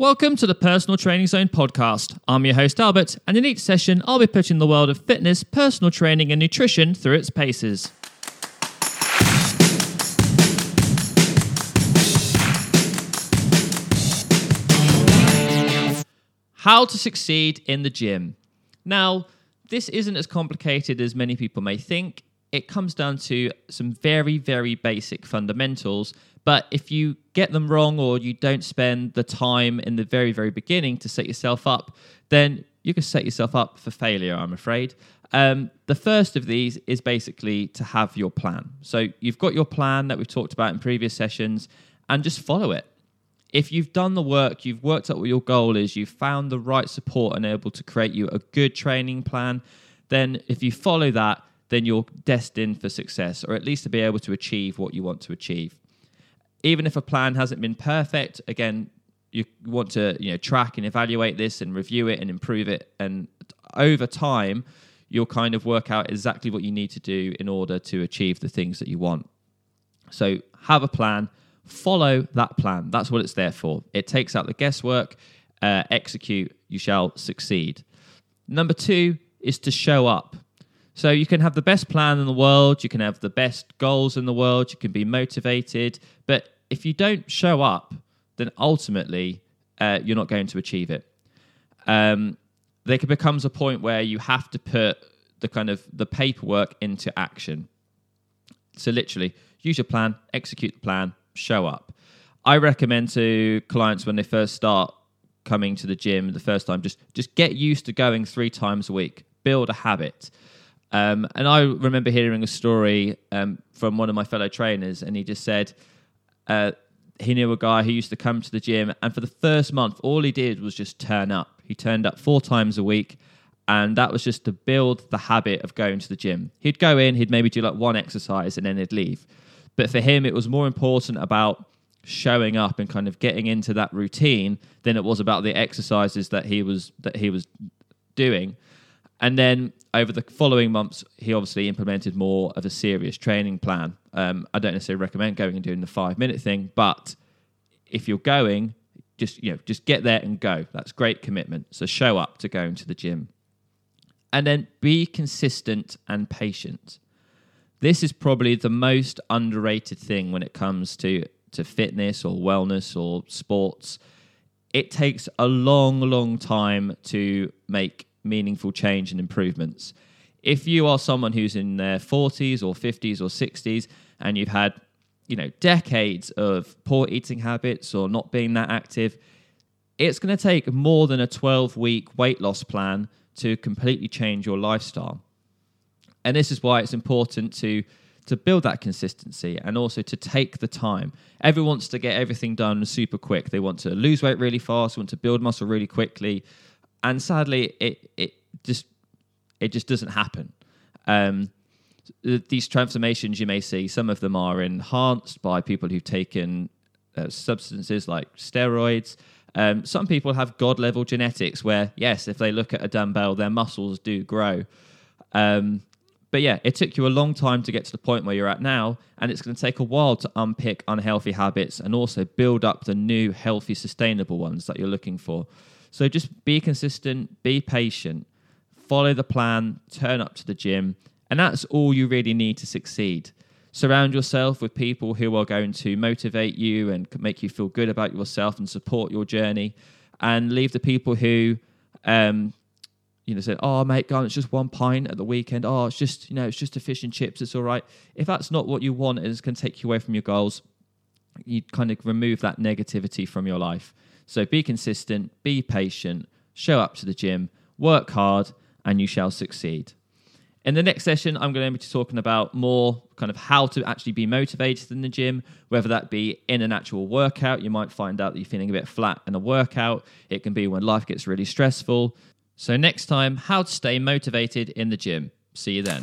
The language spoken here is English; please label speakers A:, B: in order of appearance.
A: Welcome to the Personal Training Zone podcast. I'm your host, Albert, and in each session, I'll be putting the world of fitness, personal training, and nutrition through its paces. How to succeed in the gym. Now, this isn't as complicated as many people may think. It comes down to some very, very basic fundamentals but if you get them wrong or you don't spend the time in the very, very beginning to set yourself up, then you can set yourself up for failure, I'm afraid. Um, the first of these is basically to have your plan. So you've got your plan that we've talked about in previous sessions and just follow it. If you've done the work, you've worked out what your goal is, you've found the right support and able to create you a good training plan, then if you follow that, then you're destined for success or at least to be able to achieve what you want to achieve even if a plan hasn't been perfect, again, you want to you know track and evaluate this and review it and improve it, and over time, you'll kind of work out exactly what you need to do in order to achieve the things that you want. So have a plan, follow that plan. That's what it's there for. It takes out the guesswork. Uh, execute, you shall succeed. Number two is to show up. So you can have the best plan in the world, you can have the best goals in the world, you can be motivated, but if you don't show up, then ultimately uh, you're not going to achieve it. Um, there becomes a point where you have to put the kind of the paperwork into action. So literally, use your plan, execute the plan, show up. I recommend to clients when they first start coming to the gym the first time, just just get used to going three times a week. Build a habit. Um, and I remember hearing a story um, from one of my fellow trainers, and he just said uh, he knew a guy who used to come to the gym, and for the first month, all he did was just turn up. He turned up four times a week, and that was just to build the habit of going to the gym. He'd go in, he'd maybe do like one exercise, and then he'd leave. But for him, it was more important about showing up and kind of getting into that routine than it was about the exercises that he was that he was doing. And then over the following months, he obviously implemented more of a serious training plan. Um, I don't necessarily recommend going and doing the five minute thing, but if you're going, just you know, just get there and go. That's great commitment. So show up to going to the gym, and then be consistent and patient. This is probably the most underrated thing when it comes to to fitness or wellness or sports. It takes a long, long time to make meaningful change and improvements. If you are someone who's in their 40s or 50s or 60s and you've had, you know, decades of poor eating habits or not being that active, it's going to take more than a 12 week weight loss plan to completely change your lifestyle. And this is why it's important to to build that consistency and also to take the time. Everyone wants to get everything done super quick. They want to lose weight really fast, want to build muscle really quickly and sadly, it it just it just doesn't happen. Um, these transformations you may see, some of them are enhanced by people who've taken uh, substances like steroids. Um, some people have god level genetics where, yes, if they look at a dumbbell, their muscles do grow. Um, but yeah, it took you a long time to get to the point where you're at now, and it's going to take a while to unpick unhealthy habits and also build up the new, healthy, sustainable ones that you're looking for. So just be consistent, be patient, follow the plan, turn up to the gym, and that's all you really need to succeed. Surround yourself with people who are going to motivate you and make you feel good about yourself and support your journey, and leave the people who, um, you know, say, "Oh, mate, go on, it's just one pint at the weekend. Oh, it's just you know, it's just a fish and chips. It's all right." If that's not what you want, and it's going to take you away from your goals, you kind of remove that negativity from your life. So be consistent, be patient, show up to the gym, work hard, and you shall succeed. In the next session, I'm going to be talking about more kind of how to actually be motivated in the gym, whether that be in an actual workout. You might find out that you're feeling a bit flat in a workout. It can be when life gets really stressful. So, next time, how to stay motivated in the gym. See you then.